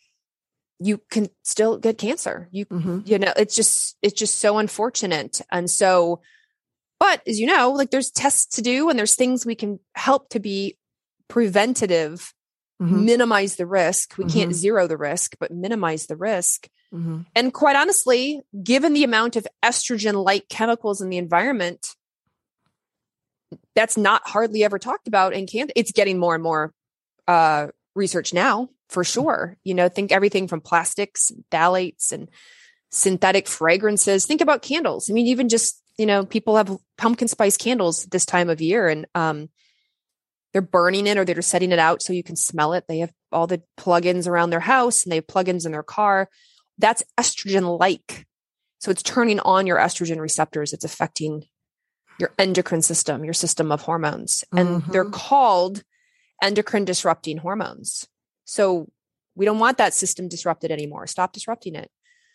Speaker 2: you can still get cancer. You mm-hmm. you know, it's just it's just so unfortunate. And so but as you know, like there's tests to do and there's things we can help to be preventative, mm-hmm. minimize the risk. We mm-hmm. can't zero the risk, but minimize the risk. Mm-hmm. And quite honestly, given the amount of estrogen like chemicals in the environment, that's not hardly ever talked about in Canada. It's getting more and more uh, research now for sure. You know, think everything from plastics, phthalates, and synthetic fragrances. Think about candles. I mean, even just you know, people have pumpkin spice candles this time of year and um, they're burning it or they're just setting it out so you can smell it. They have all the plugins around their house and they have plugins in their car. That's estrogen like. So it's turning on your estrogen receptors. It's affecting your endocrine system, your system of hormones. And mm-hmm. they're called endocrine disrupting hormones. So we don't want that system disrupted anymore. Stop disrupting it.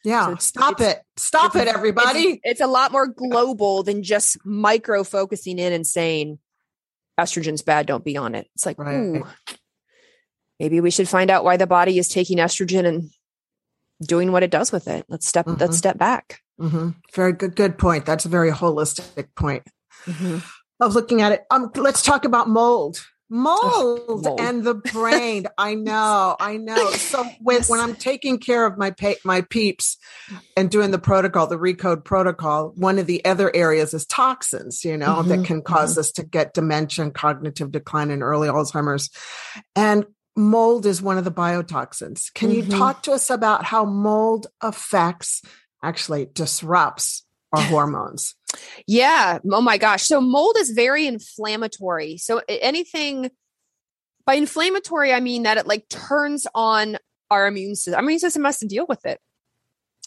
Speaker 1: Yeah, so stop it. Stop it, everybody.
Speaker 2: It's, it's, a lot more global than just micro focusing in and saying estrogen's bad, don't be on it. It's like, right. ooh, maybe we should find out why the body is taking estrogen and doing what it does with it. Let's step mm-hmm. let's step back.
Speaker 1: Mm-hmm. Very good good point. That's a very holistic point. Mm-hmm. I was looking at it. Um, let's talk about mold mold, mold. and the brain. I know, I know. So when, yes. when I'm taking care of my my peeps and doing the protocol, the recode protocol, one of the other areas is toxins, you know, mm-hmm. that can because mm-hmm. us to get dementia, cognitive decline, and early Alzheimer's. And mold is one of the biotoxins. Can mm-hmm. you talk to us about how mold affects, actually disrupts our hormones?
Speaker 2: Yeah. Oh my gosh. So mold is very inflammatory. So anything by inflammatory, I mean that it like turns on our immune system. Our immune system has to deal with it.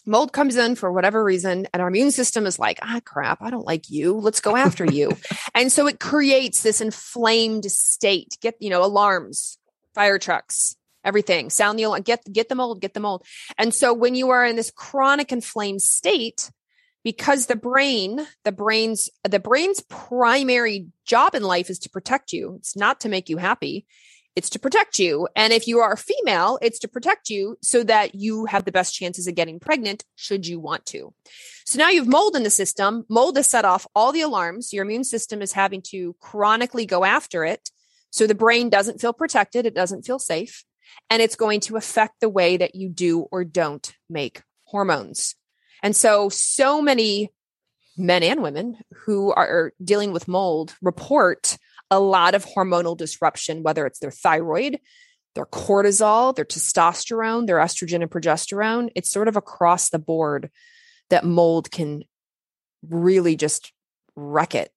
Speaker 2: Mold comes in for whatever reason, and our immune system is like, ah, crap, I don't like you. Let's go after you. and so it creates this inflamed state. Get, you know, alarms, fire trucks, everything. Sound the alarm, get get the mold, get the mold. And so when you are in this chronic inflamed state, because the brain the brain's the brain's primary job in life is to protect you. It's not to make you happy. It's to protect you. And if you are female it's to protect you so that you have the best chances of getting pregnant should you want to. So now you've mold in the system. Mold has set off all the alarms. Your immune system is having to chronically go after it. So the brain doesn't feel protected. It doesn't feel safe. And it's going to affect the way that you do or don't make hormones and so, so many men and women who are dealing with mold report a lot of hormonal disruption, whether it's their thyroid, their cortisol, their testosterone, their estrogen and progesterone. It's sort of across the board that mold can really just wreck it.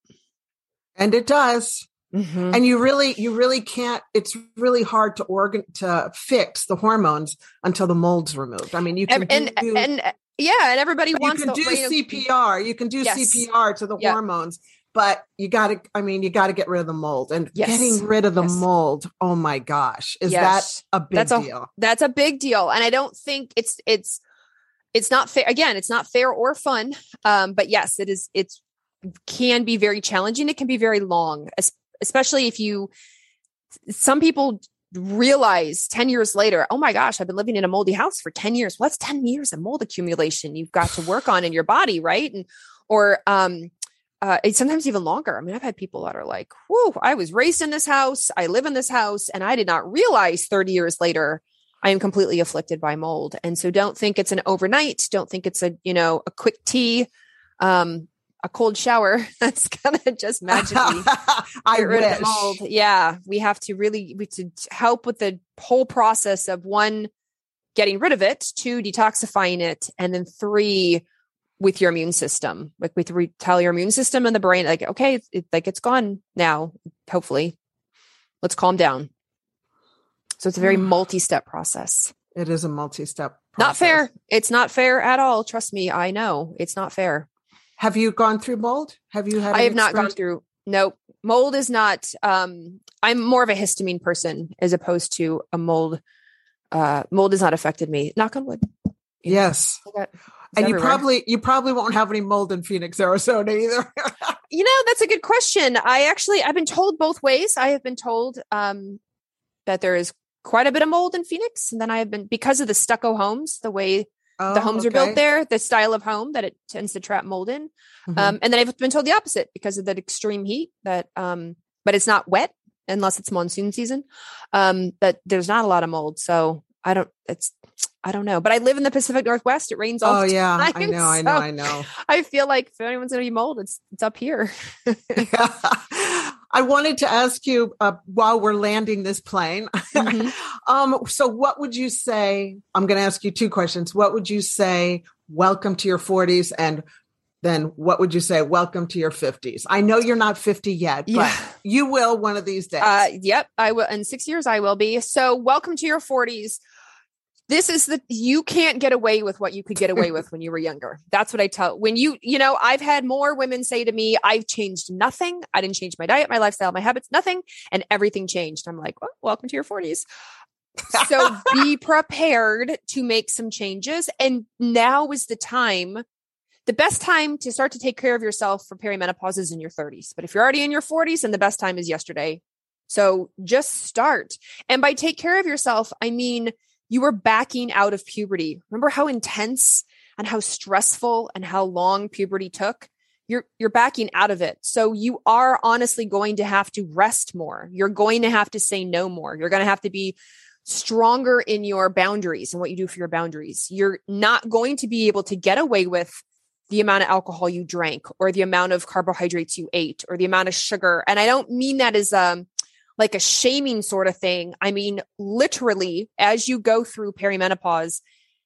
Speaker 1: And it does. Mm-hmm. And you really, you really can't, it's really hard to organ to fix the hormones until the mold's removed. I mean, you can
Speaker 2: and,
Speaker 1: do,
Speaker 2: and, and yeah, and everybody wants
Speaker 1: you can do CPR. You can do yes. CPR to the yep. hormones, but you got to. I mean, you got to get rid of the mold. And yes. getting rid of the yes. mold, oh my gosh, is that a big
Speaker 2: that's
Speaker 1: deal?
Speaker 2: A, that's a big deal, and I don't think it's it's it's not fair. Again, it's not fair or fun. Um, but yes, it is. It's can be very challenging. It can be very long, especially if you. Some people realize 10 years later, oh my gosh, I've been living in a moldy house for 10 years. What's 10 years of mold accumulation you've got to work on in your body, right? And or um uh, it's sometimes even longer. I mean, I've had people that are like, whoa, I was raised in this house, I live in this house, and I did not realize 30 years later I am completely afflicted by mold. And so don't think it's an overnight, don't think it's a, you know, a quick tea. Um, a cold shower that's gonna just magically
Speaker 1: I get rid wish. of the mold.
Speaker 2: Yeah, we have to really we to help with the whole process of one getting rid of it, two detoxifying it, and then three with your immune system, like with re- tell your immune system and the brain, like, okay, it, like it's gone now, hopefully. Let's calm down. So it's a very multi step process.
Speaker 1: It is a multi step
Speaker 2: Not fair. It's not fair at all. Trust me, I know it's not fair.
Speaker 1: Have you gone through mold? Have you had?
Speaker 2: I have not gone through. Nope. Mold is not. Um, I'm more of a histamine person as opposed to a mold. Uh, mold has not affected me. Knock on wood.
Speaker 1: Yes. and everywhere. you probably you probably won't have any mold in Phoenix, Arizona either.
Speaker 2: you know, that's a good question. I actually I've been told both ways. I have been told um, that there is quite a bit of mold in Phoenix, and then I have been because of the stucco homes, the way oh, the homes okay. are built there, the style of home that it tends to trap mold in. Mm-hmm. Um, and then I've been told the opposite because of that extreme heat. That um, but it's not wet unless it's monsoon season. Um, that there's not a lot of mold, so I don't. It's I don't know, but I live in the Pacific Northwest. It rains all. Oh
Speaker 1: yeah,
Speaker 2: time,
Speaker 1: I know, I know, I know.
Speaker 2: I feel like if anyone's going to be mold, it's it's up here.
Speaker 1: yeah. I wanted to ask you uh, while we're landing this plane. Mm-hmm. um, so, what would you say? I'm going to ask you two questions. What would you say? Welcome to your 40s, and then what would you say? Welcome to your 50s. I know you're not 50 yet, but yeah. you will one of these days.
Speaker 2: Uh, yep, I will. In six years, I will be. So, welcome to your 40s this is the you can't get away with what you could get away with when you were younger. That's what i tell when you you know i've had more women say to me i've changed nothing. I didn't change my diet my lifestyle my habits nothing and everything changed. I'm like well, welcome to your 40s so be prepared to make some changes and now is the time the best time to start to take care of yourself for perimenopause is in your 30s but if you're already in your 40s and the best time is yesterday. So just start. And by take care of yourself i mean you were backing out of puberty. Remember how intense and how stressful and how long puberty took? You're you're backing out of it. So you are honestly going to have to rest more. You're going to have to say no more. You're going to have to be stronger in your boundaries and what you do for your boundaries. You're not going to be able to get away with the amount of alcohol you drank or the amount of carbohydrates you ate or the amount of sugar. And I don't mean that as um like a shaming sort of thing. I mean, literally, as you go through perimenopause,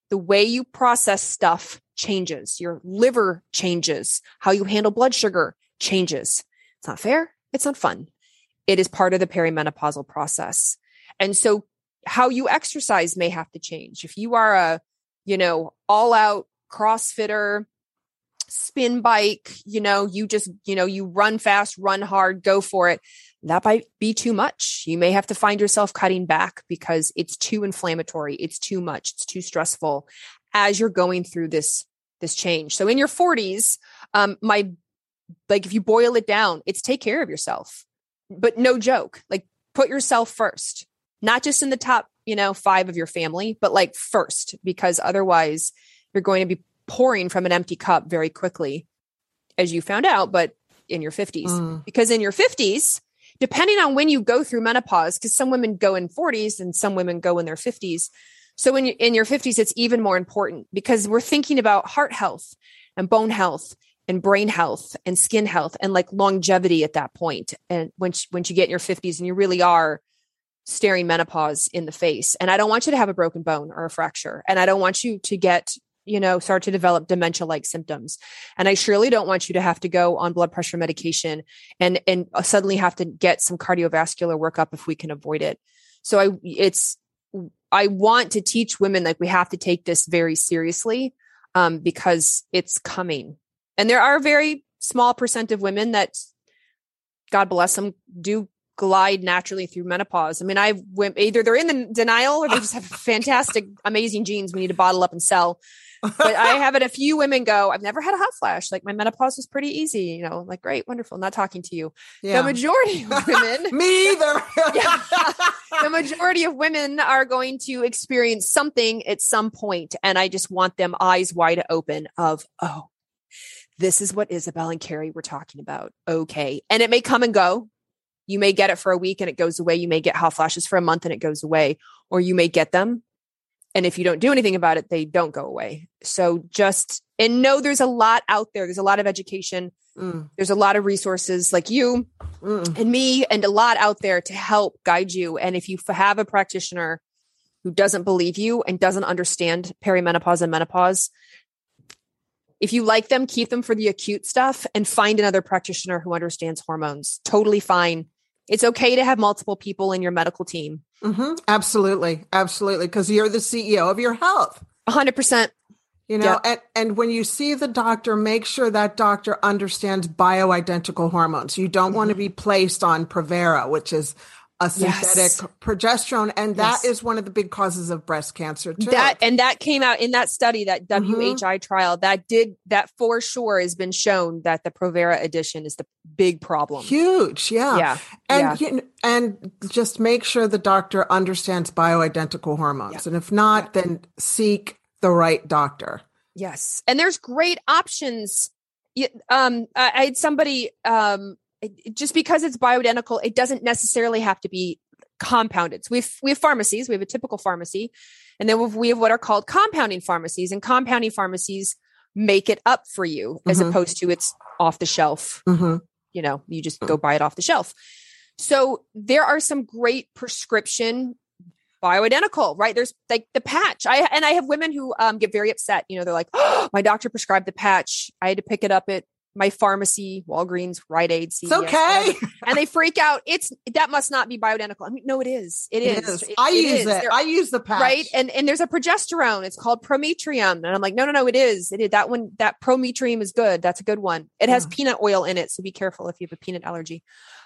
Speaker 2: the way you process stuff changes. Your liver changes. How you handle blood sugar changes. It's not fair. It's not fun. It is part of the perimenopausal process. And so how you exercise may have to change. If you are a, you know, all out CrossFitter, spin bike, you know, you just, you know, you run fast, run hard, go for it that might be too much. You may have to find yourself cutting back because it's too inflammatory. It's too much. It's too stressful as you're going through this, this change. So in your 40s, um, my, like if you boil it down, it's take care of yourself, but no joke, like put yourself first, not just in the top, you know, five of your family, but like first, because otherwise you're going to be pouring from an empty cup very quickly, as you found out, but in your 50s. Mm. Because in your 50s, depending on when you go through menopause, because some women go in 40s and some women go in their 50s. So you're in your 50s, it's even more important because we're thinking about heart health and bone health and brain health and skin health and like longevity at that point. And once once you get in your 50s and you really are staring menopause in the face. And I don't want you to have a broken bone or a fracture. And I don't want you to get you know, start to develop dementia like symptoms. And I surely don't want you to have to go on blood pressure medication and, and suddenly have to get some cardiovascular workup if we can avoid it. So I, it's, I want to teach women like we have to take this very seriously um, because it's coming. And there are a very small percent of women that, God bless them, do glide naturally through menopause. I mean, I've either they're in the denial or they just have fantastic, amazing genes we need to bottle up and sell but I have had a few women go, I've never had a hot flash. Like my menopause was pretty easy, you know, like great, wonderful. Not talking to you. Yeah. The majority of women,
Speaker 1: me either.
Speaker 2: yeah, the majority of women are going to experience something at some point, and I just want them eyes wide open. Of oh, this is what Isabel and Carrie were talking about. Okay, and it may come and go. You may get it for a week and it goes away. You may get hot flashes for a month and it goes away, or you may get them and if you don't do anything about it, they don't go away. So just, and know there's a lot out there. There's a lot of education. Mm. There's a lot of resources like you mm. and me and a lot out there to help guide you. And if you have a practitioner who doesn't believe you and doesn't understand perimenopause and menopause, If you like them, keep them for the acute stuff and find another practitioner who understands hormones. Totally fine. It's okay to have multiple people in your medical team.
Speaker 1: Mm-hmm. Absolutely. Absolutely. Because you're the CEO of your health.
Speaker 2: 100%.
Speaker 1: You know, yep. and, and when you see the doctor, make sure that doctor understands bioidentical hormones. You don't mm-hmm. want to be placed on Provera, which is a synthetic yes. progesterone and that yes. is one of the big causes of breast cancer too.
Speaker 2: that and that came out in that study that whi mm-hmm. trial that did that for sure has been shown that the provera addition is the big problem
Speaker 1: huge yeah
Speaker 2: yeah
Speaker 1: and
Speaker 2: yeah.
Speaker 1: You know, and just make sure the doctor understands bioidentical hormones yeah. and if not yeah. then seek the right doctor
Speaker 2: yes and there's great options um i had somebody um just because it's bioidentical, it doesn't necessarily have to be compounded. So we have, we have pharmacies, we have a typical pharmacy, and then we have what are called compounding pharmacies, and compounding pharmacies make it up for you as mm-hmm. opposed to it's off the shelf. Mm-hmm. You know, you just go buy it off the shelf. So there are some great prescription bioidentical, right? There's like the patch. I and I have women who um, get very upset. You know, they're like, oh, "My doctor prescribed the patch. I had to pick it up at my pharmacy, Walgreens, Rite Aid, CVS,
Speaker 1: it's okay,
Speaker 2: and they freak out. It's that must not be bioidentical. I mean, no, it is. It, it is.
Speaker 1: is. I it use is. it. I use the patch,
Speaker 2: right? And and there's a progesterone. It's called Prometrium, and I'm like, no, no, no, it is. It is that one. That Prometrium is good. That's a good one. It has yeah. peanut oil in it, so be careful if you have a peanut allergy.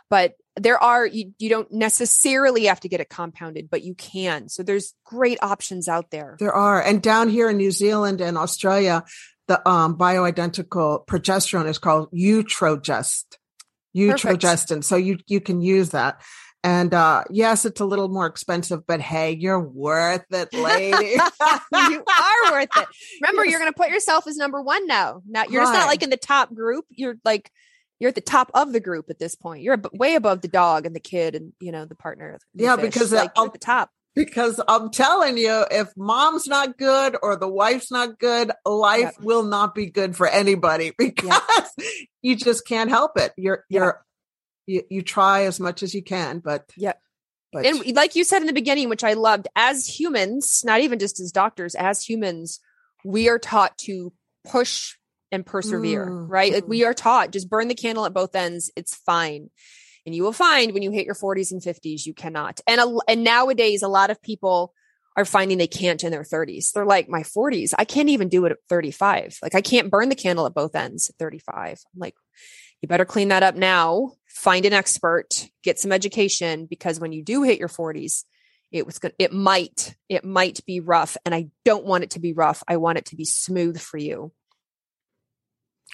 Speaker 2: But there are you you don't necessarily have to get it compounded, but you can. So there's great options out there.
Speaker 1: There are, and down here in New Zealand and Australia, the um, bioidentical progesterone is called Utrogest. Utrogestan. So you you can use that. And uh yes, it's a little more expensive, but hey, you're worth it, lady.
Speaker 2: you are worth it. Remember, yes. you're gonna put yourself as number one now. Now you're right. just not like in the top group. You're like you're at the top of the group at this point. You're way above the dog and the kid and you know the partner.
Speaker 1: The yeah, fish. because
Speaker 2: like, at the top
Speaker 1: because I'm telling you, if mom's not good or the wife's not good, life will not be good for anybody because you just can't help it. You're you're you, you try as much as you can, but
Speaker 2: yeah. But and like you said in the beginning, which I loved, as humans, not even just as doctors, as humans, we are taught to push and persevere, mm. right? Like we are taught just burn the candle at both ends. It's fine. And you will find when you hit your 40s and 50s, you cannot. And, a, and nowadays, a lot of people are finding they can't in their 30s. They're like, my 40s, I can't even do it at 35. Like, I can't burn the candle at both ends at 35. I'm like, you better clean that up now. Find an expert, get some education, because when you do hit your 40s, it was good. It might, it might be rough. And I don't want it to be rough. I want it to be smooth for you.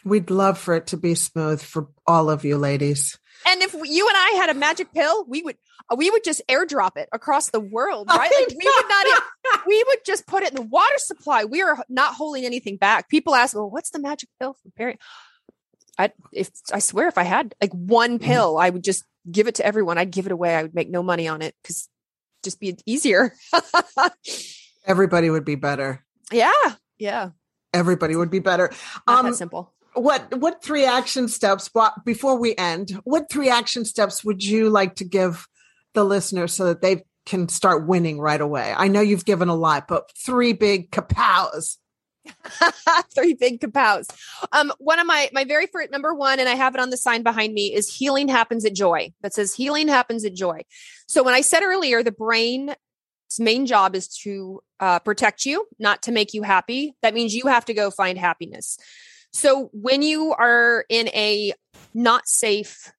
Speaker 1: We'd love for it to be smooth for all of you ladies.
Speaker 2: And if you and I had a magic pill, we would uh, we would just airdrop it across the world, right? Like we would not we would just put it in the water supply. We are not holding anything back. People ask, "Well, what's the magic pill for period?" I if I swear if I had like one mm-hmm. pill, I would just give it to everyone. I'd give it away. I would make no money on it cuz just be easier.
Speaker 1: Everybody would be better.
Speaker 2: Yeah. Yeah.
Speaker 1: Everybody would be better.
Speaker 2: Not um, that simple
Speaker 1: what what three action steps before we end what three action steps would you like to give the listeners so that they can start winning right away? I know you've given a lot but three big kapows.
Speaker 2: Three big kapows. Um one of my my very first number one and i have it on the sign behind me is healing happens at joy. That says healing happens at joy. So when i said earlier the brain's main job is to uh, protect you not to make you happy. That means you have to go find happiness so when you are in a not safe,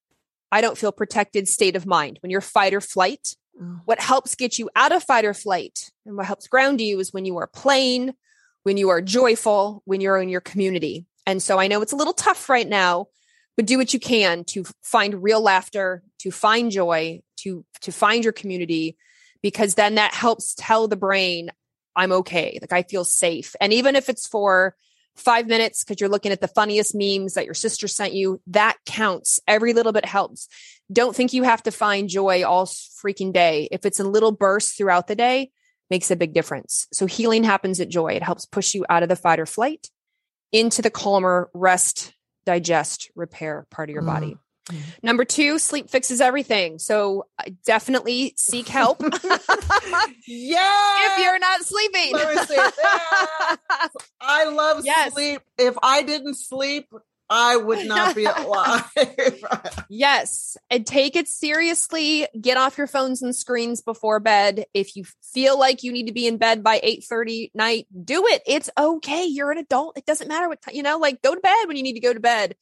Speaker 2: I don't feel protected state of mind, when you're fight or flight, mm. what helps get you out of fight or flight and what helps ground you is when you are playing, when you are joyful, when you're in your community. And so I know it's a little tough right now, but do what you can to find real laughter, to find joy, to to find your community because then that helps tell the brain I'm okay. Like I feel safe. And even if it's for five minutes because you're looking at the funniest memes that your sister sent you. That counts. Every little bit helps. Don't think you have to find joy all freaking day. If it's in little bursts throughout the day, makes a big difference. So healing happens at joy. It helps push you out of the fight or flight into the calmer rest, digest, repair part of your mm. body. Mm-hmm. Number two, sleep fixes everything. So definitely seek help.
Speaker 1: yeah.
Speaker 2: If you're not sleeping.
Speaker 1: I love yes. sleep. If I didn't sleep, I would not be alive.
Speaker 2: yes. And take it seriously. Get off your phones and screens before bed. If you feel like you need to be in bed by 8 30 night, do it. It's okay. You're an adult. It doesn't matter what time, you know, like go to bed when you need to go to bed.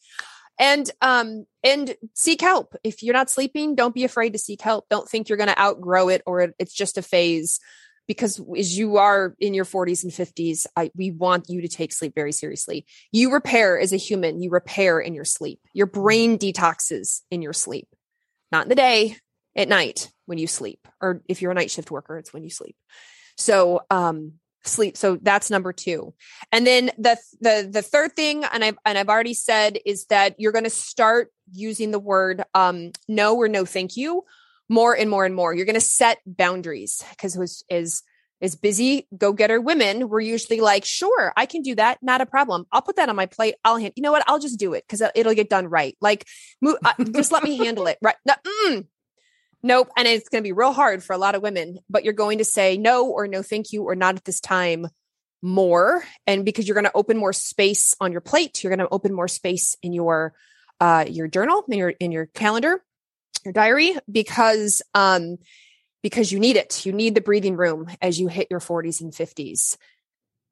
Speaker 2: And um and seek help. If you're not sleeping, don't be afraid to seek help. Don't think you're going to outgrow it or it's just a phase because as you are in your 40s and 50s I, we want you to take sleep very seriously you repair as a human you repair in your sleep your brain detoxes in your sleep not in the day at night when you sleep or if you're a night shift worker it's when you sleep so um sleep so that's number 2 and then the the the third thing and I've and I've already said is that you're going to start using the word um no or no thank you more and more and more. You're going to set boundaries because as as as busy go getter women, we're usually like, sure, I can do that, not a problem. I'll put that on my plate. I'll hand. You know what? I'll just do it because it'll get done right. Like, move, uh, just let me handle it. Right? No, mm, nope. And it's going to be real hard for a lot of women. But you're going to say no or no, thank you, or not at this time more and because you're going to open more space on your plate you're going to open more space in your uh your journal in your in your calendar your diary because um because you need it. You need the breathing room as you hit your 40s and 50s.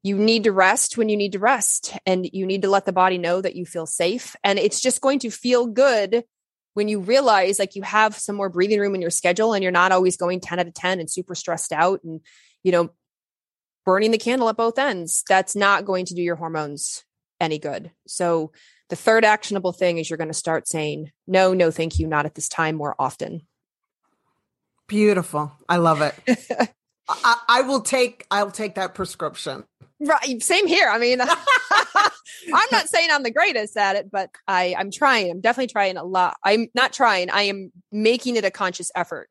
Speaker 2: You need to rest when you need to rest and you need to let the body know that you feel safe and it's just going to feel good when you realize like you have some more breathing room in your schedule and you're not always going 10 out of 10 and super stressed out and you know burning the candle at both ends that's not going to do your hormones any good so the third actionable thing is you're going to start saying, no, no, thank you, not at this time more often.
Speaker 1: Beautiful. I love it. I, I, will take I'll take that prescription.
Speaker 2: Right. Same here. I mean, I'm not saying I'm the greatest at it, but I, I'm trying. I'm definitely trying a lot. I'm not trying. I am making it a conscious effort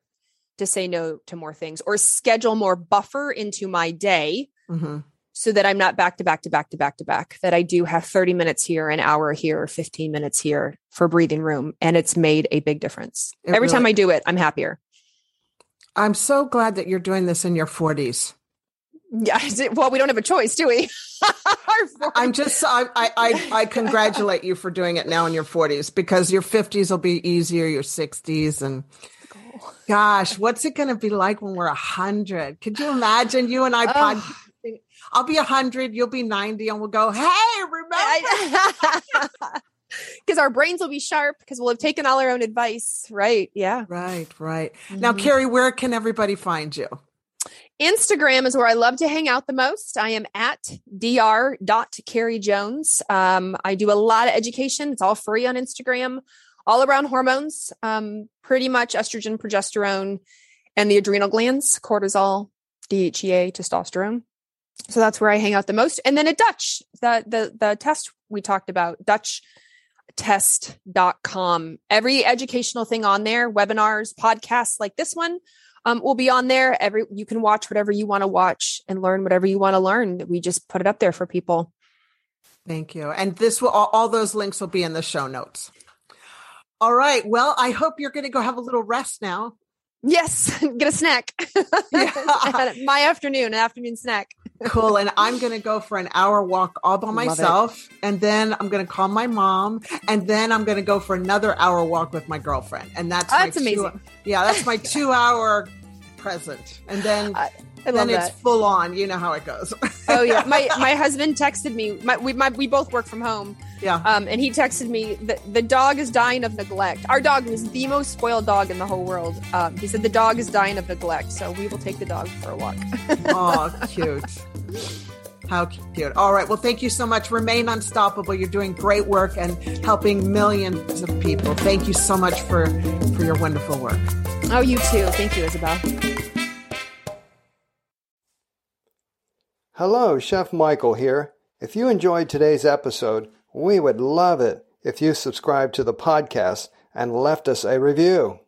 Speaker 2: to say no to more things or schedule more buffer into my day mm-hmm so that I'm not back to back to back to back to back, that I do have 30 minutes here, an hour here, 15 minutes here for breathing room. And it's made a big difference. It Every really, time I do it, I'm happier.
Speaker 1: I'm so glad that you're doing this in your 40s.
Speaker 2: Yeah. Well, we don't have a choice, do we?
Speaker 1: I'm just, I, I, I, congratulate you for doing it now in your 40s because your 50s will be easier, your 60s. And gosh, what's it going to be like when we're 100? Could you imagine you and I oh. I'll be 100, you'll be 90, and we'll go, hey, remember?
Speaker 2: Because our brains will be sharp because we'll have taken all our own advice. Right. Yeah.
Speaker 1: Right. Right. Mm-hmm. Now, Carrie, where can everybody find you?
Speaker 2: Instagram is where I love to hang out the most. I am at dr.carriejones. Um, I do a lot of education. It's all free on Instagram, all around hormones, um, pretty much estrogen, progesterone, and the adrenal glands, cortisol, DHEA, testosterone so that's where I hang out the most. And then at Dutch, the the the test we talked about, dutchtest.com. Every educational thing on there, webinars, podcasts like this one, um, will be on there. Every you can watch whatever you want to watch and learn whatever you want to learn. We just put it up there for people.
Speaker 1: Thank you. And this will all, all those links will be in the show notes. All right. Well, I hope you're going to go have a little rest now.
Speaker 2: Yes, get a snack. Yeah. My afternoon, an afternoon snack
Speaker 1: cool. And I'm going to go for an hour walk all by myself. And then I'm going to call my mom. And then I'm going to go for another hour walk with my girlfriend. And that's,
Speaker 2: oh, that's amazing.
Speaker 1: Two, yeah, that's my two hour present. And then. I, I then it's that. full on. You know how it goes.
Speaker 2: oh yeah, my my husband texted me. My, we my, we both work from home.
Speaker 1: Yeah.
Speaker 2: Um, and he texted me that the dog is dying of neglect. Our dog was the most spoiled dog in the whole world. Um, he said the dog is dying of neglect, so we will take the dog for a walk.
Speaker 1: oh, cute. How cute. All right. Well, thank you so much. Remain unstoppable. You're doing great work and helping millions of people. Thank you so much for, for your wonderful work.
Speaker 2: Oh, you too. Thank you, Isabel.
Speaker 3: Hello, Chef Michael here. If you enjoyed today's episode, we would love it if you subscribed to the podcast and left us a review.